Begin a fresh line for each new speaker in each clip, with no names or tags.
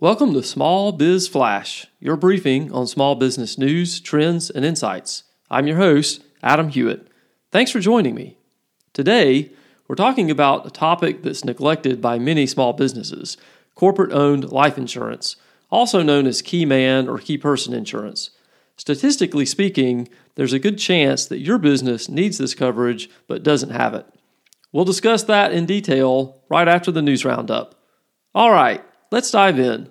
Welcome to Small Biz Flash, your briefing on small business news, trends, and insights. I'm your host, Adam Hewitt. Thanks for joining me. Today, we're talking about a topic that's neglected by many small businesses corporate owned life insurance, also known as key man or key person insurance. Statistically speaking, there's a good chance that your business needs this coverage but doesn't have it. We'll discuss that in detail right after the news roundup. All right, let's dive in.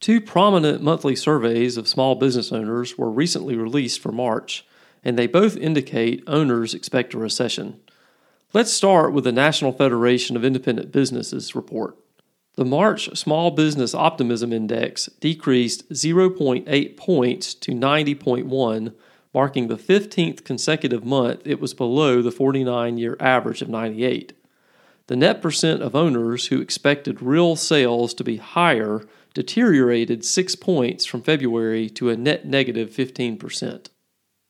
Two prominent monthly surveys of small business owners were recently released for March, and they both indicate owners expect a recession. Let's start with the National Federation of Independent Businesses report. The March Small Business Optimism Index decreased 0.8 points to 90.1, marking the 15th consecutive month it was below the 49 year average of 98. The net percent of owners who expected real sales to be higher deteriorated 6 points from February to a net negative 15%.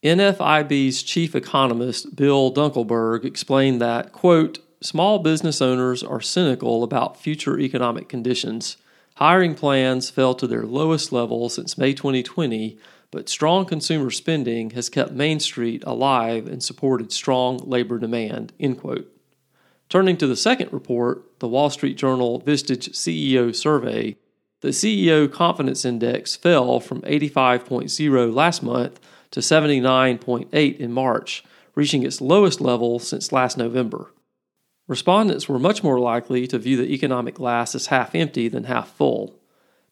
NFIB's chief economist Bill Dunkelberg explained that, quote, small business owners are cynical about future economic conditions. Hiring plans fell to their lowest level since May 2020, but strong consumer spending has kept Main Street alive and supported strong labor demand. End quote. Turning to the second report, the Wall Street Journal Vistage CEO survey, the CEO confidence index fell from 85.0 last month to 79.8 in March, reaching its lowest level since last November. Respondents were much more likely to view the economic glass as half empty than half full.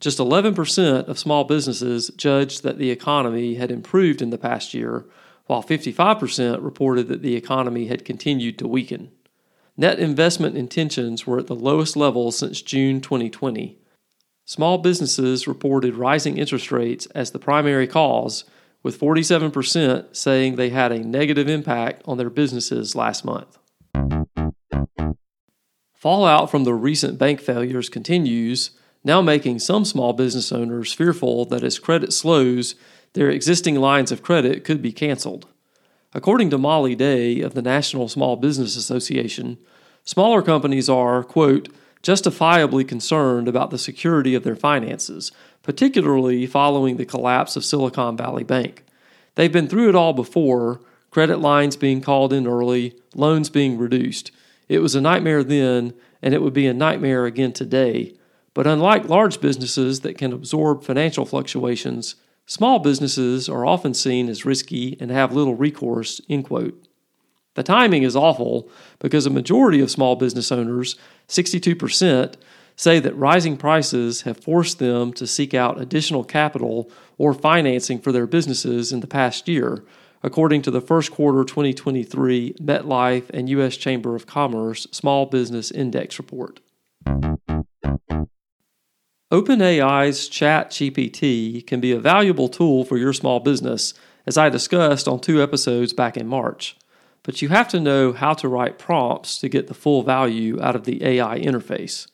Just 11% of small businesses judged that the economy had improved in the past year, while 55% reported that the economy had continued to weaken. Net investment intentions were at the lowest level since June 2020. Small businesses reported rising interest rates as the primary cause, with 47% saying they had a negative impact on their businesses last month. Fallout from the recent bank failures continues, now making some small business owners fearful that as credit slows, their existing lines of credit could be canceled. According to Molly Day of the National Small Business Association, smaller companies are, quote, justifiably concerned about the security of their finances, particularly following the collapse of Silicon Valley Bank. They've been through it all before credit lines being called in early, loans being reduced. It was a nightmare then, and it would be a nightmare again today. But unlike large businesses that can absorb financial fluctuations, Small businesses are often seen as risky and have little recourse. End quote. The timing is awful because a majority of small business owners, 62%, say that rising prices have forced them to seek out additional capital or financing for their businesses in the past year, according to the first quarter 2023 MetLife and U.S. Chamber of Commerce Small Business Index report. OpenAI's ChatGPT can be a valuable tool for your small business, as I discussed on two episodes back in March. But you have to know how to write prompts to get the full value out of the AI interface.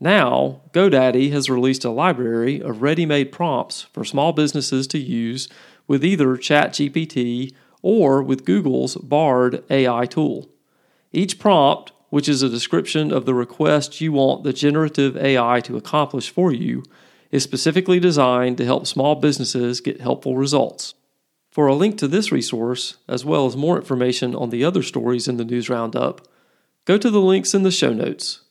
Now, GoDaddy has released a library of ready made prompts for small businesses to use with either ChatGPT or with Google's Bard AI tool. Each prompt which is a description of the request you want the generative AI to accomplish for you, is specifically designed to help small businesses get helpful results. For a link to this resource, as well as more information on the other stories in the News Roundup, go to the links in the show notes.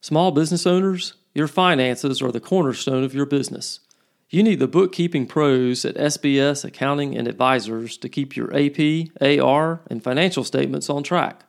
Small business owners, your finances are the cornerstone of your business. You need the bookkeeping pros at SBS Accounting and Advisors to keep your AP, AR, and financial statements on track.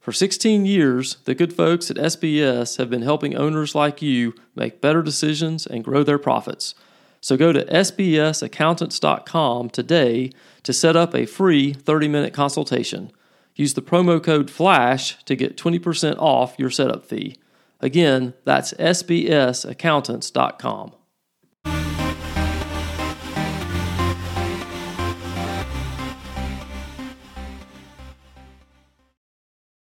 For 16 years, the good folks at SBS have been helping owners like you make better decisions and grow their profits. So go to sbsaccountants.com today to set up a free 30 minute consultation. Use the promo code FLASH to get 20% off your setup fee. Again, that's sbsaccountants.com.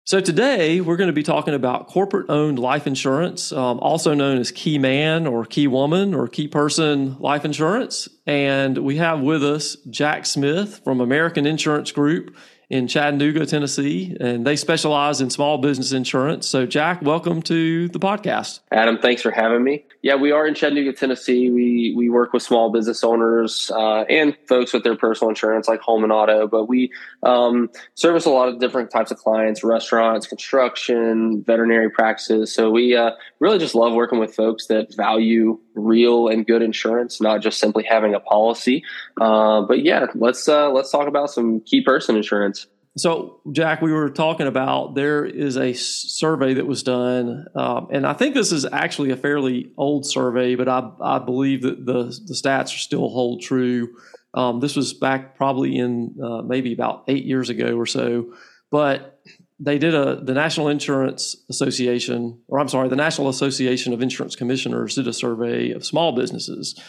So, today we're going to be talking about corporate owned life insurance, um, also known as Key Man or Key Woman or Key Person Life Insurance. And we have with us Jack Smith from American Insurance Group in Chattanooga, Tennessee, and they specialize in small business insurance. So, Jack, welcome to the podcast.
Adam, thanks for having me. Yeah, we are in Chattanooga, Tennessee. We we work with small business owners uh, and folks with their personal insurance, like home and auto. But we um, service a lot of different types of clients: restaurants, construction, veterinary practices. So we uh, really just love working with folks that value real and good insurance, not just simply having a policy. Uh, but yeah, let's uh, let's talk about some key person insurance.
So, Jack, we were talking about there is a survey that was done, um, and I think this is actually a fairly old survey, but I, I believe that the, the stats still hold true. Um, this was back probably in uh, maybe about eight years ago or so, but they did a the National Insurance Association, or I'm sorry, the National Association of Insurance Commissioners did a survey of small businesses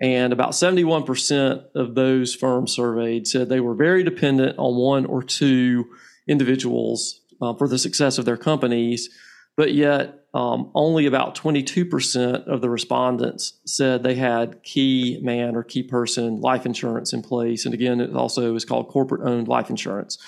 and about 71% of those firms surveyed said they were very dependent on one or two individuals uh, for the success of their companies. But yet, um, only about 22% of the respondents said they had key man or key person life insurance in place. And again, it also is called corporate owned life insurance.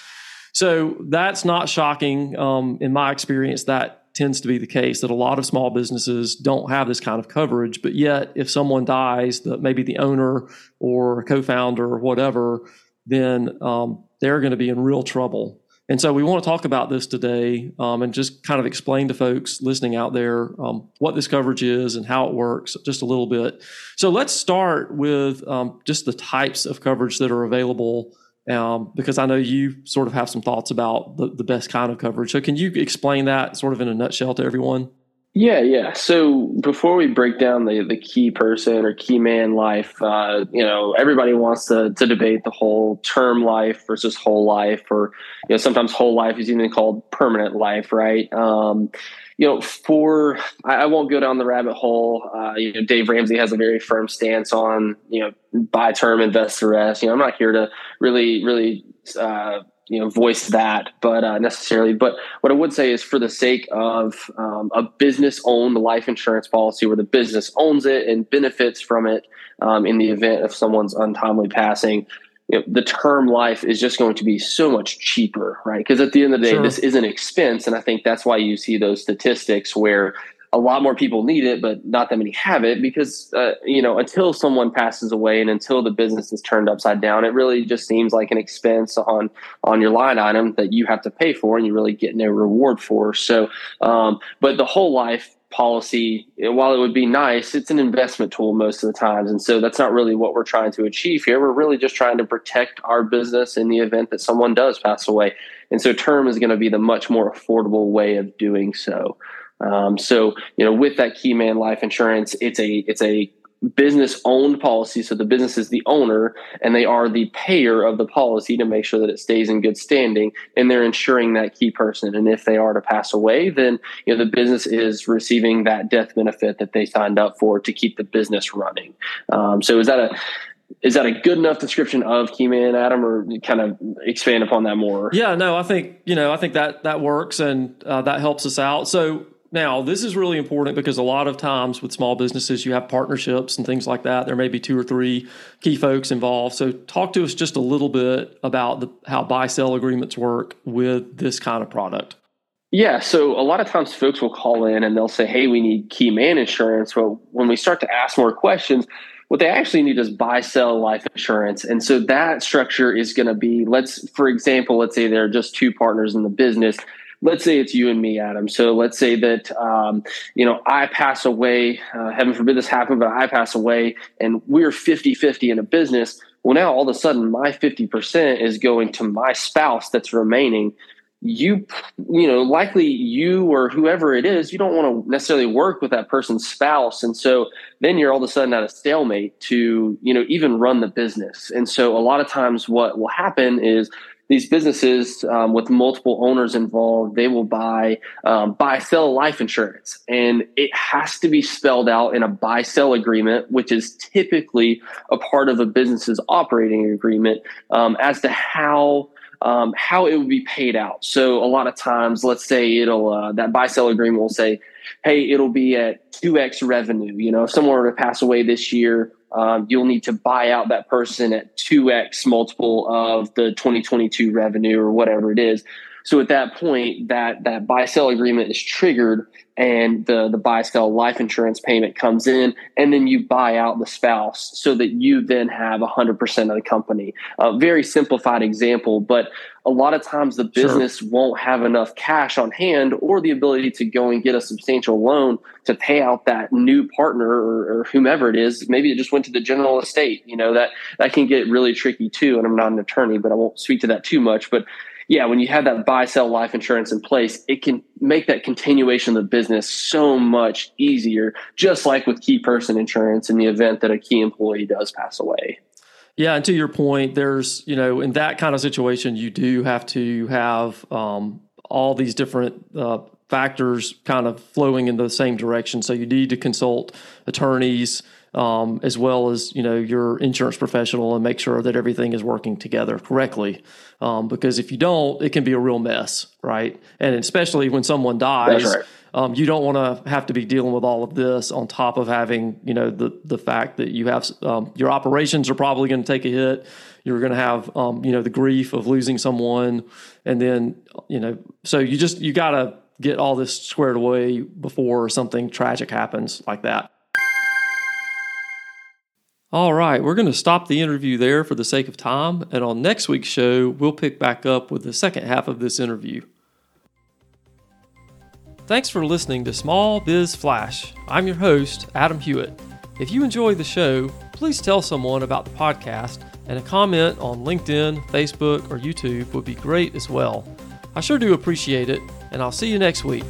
So that's not shocking. Um, in my experience, that tends to be the case that a lot of small businesses don't have this kind of coverage. But yet, if someone dies, maybe the owner or co-founder or whatever, then um, they're going to be in real trouble. And so we want to talk about this today um, and just kind of explain to folks listening out there um, what this coverage is and how it works just a little bit. So let's start with um, just the types of coverage that are available um, because I know you sort of have some thoughts about the, the best kind of coverage. So, can you explain that sort of in a nutshell to everyone?
Yeah, yeah. So before we break down the the key person or key man life, uh, you know, everybody wants to to debate the whole term life versus whole life, or you know, sometimes whole life is even called permanent life, right? Um, you know, for I, I, won't go down the rabbit hole. Uh, you know, Dave Ramsey has a very firm stance on you know buy term, invest the rest. You know, I'm not here to really, really. Uh, you know voice that but uh, necessarily but what i would say is for the sake of um, a business owned life insurance policy where the business owns it and benefits from it um, in the event of someone's untimely passing you know, the term life is just going to be so much cheaper, right? Because at the end of the day, sure. this is an expense. And I think that's why you see those statistics where a lot more people need it, but not that many have it because, uh, you know, until someone passes away and until the business is turned upside down, it really just seems like an expense on, on your line item that you have to pay for and you really get no reward for. So, um, but the whole life policy, while it would be nice, it's an investment tool most of the times. And so that's not really what we're trying to achieve here. We're really just trying to protect our business in the event that someone does pass away. And so term is going to be the much more affordable way of doing so. Um, so, you know, with that key man life insurance, it's a it's a business owned policy. So the business is the owner and they are the payer of the policy to make sure that it stays in good standing and they're insuring that key person. And if they are to pass away, then you know the business is receiving that death benefit that they signed up for to keep the business running. Um, so is that a is that a good enough description of Keyman Adam, or kind of expand upon that more?
Yeah, no, I think you know, I think that that works and uh, that helps us out. So now, this is really important because a lot of times with small businesses, you have partnerships and things like that. There may be two or three key folks involved. So, talk to us just a little bit about the, how buy sell agreements work with this kind of product.
Yeah, so a lot of times folks will call in and they'll say, Hey, we need key man insurance. Well, when we start to ask more questions, what they actually need is buy sell life insurance and so that structure is going to be let's for example let's say there are just two partners in the business let's say it's you and me, Adam. So let's say that um, you know I pass away. Uh, heaven forbid this happen, but I pass away, and we're 50-50 in a business. Well, now all of a sudden, my 50% is going to my spouse that's remaining. You, you know, likely you or whoever it is, you don't want to necessarily work with that person's spouse. And so then you're all of a sudden at a stalemate to, you know, even run the business. And so a lot of times what will happen is these businesses um, with multiple owners involved, they will buy um, buy sell life insurance, and it has to be spelled out in a buy sell agreement, which is typically a part of a business's operating agreement um, as to how um, how it would be paid out. So a lot of times, let's say it'll uh, that buy sell agreement will say, "Hey, it'll be at two x revenue." You know, if someone were to pass away this year, um, you'll need to buy out that person at 2x multiple of the 2022 revenue or whatever it is. So at that point, that that buy sell agreement is triggered, and the the buy sell life insurance payment comes in, and then you buy out the spouse so that you then have 100% of the company. A very simplified example, but a lot of times the business sure. won't have enough cash on hand or the ability to go and get a substantial loan to pay out that new partner or, or whomever it is. Maybe it just went to the general estate. You know that that can get really tricky too. And I'm not an attorney, but I won't speak to that too much. But yeah, when you have that buy sell life insurance in place, it can make that continuation of the business so much easier, just like with key person insurance in the event that a key employee does pass away.
Yeah, and to your point, there's, you know, in that kind of situation, you do have to have um, all these different uh, factors kind of flowing in the same direction. So you need to consult attorneys, um, as well as you know your insurance professional and make sure that everything is working together correctly. Um, because if you don't, it can be a real mess, right? And especially when someone dies, right. um, you don't want to have to be dealing with all of this on top of having you know the the fact that you have um, your operations are probably going to take a hit. You're going to have um, you know the grief of losing someone, and then you know so you just you got to get all this squared away before something tragic happens like that. All right, we're going to stop the interview there for the sake of time, and on next week's show, we'll pick back up with the second half of this interview. Thanks for listening to Small Biz Flash. I'm your host, Adam Hewitt. If you enjoy the show, please tell someone about the podcast, and a comment on LinkedIn, Facebook, or YouTube would be great as well. I sure do appreciate it, and I'll see you next week.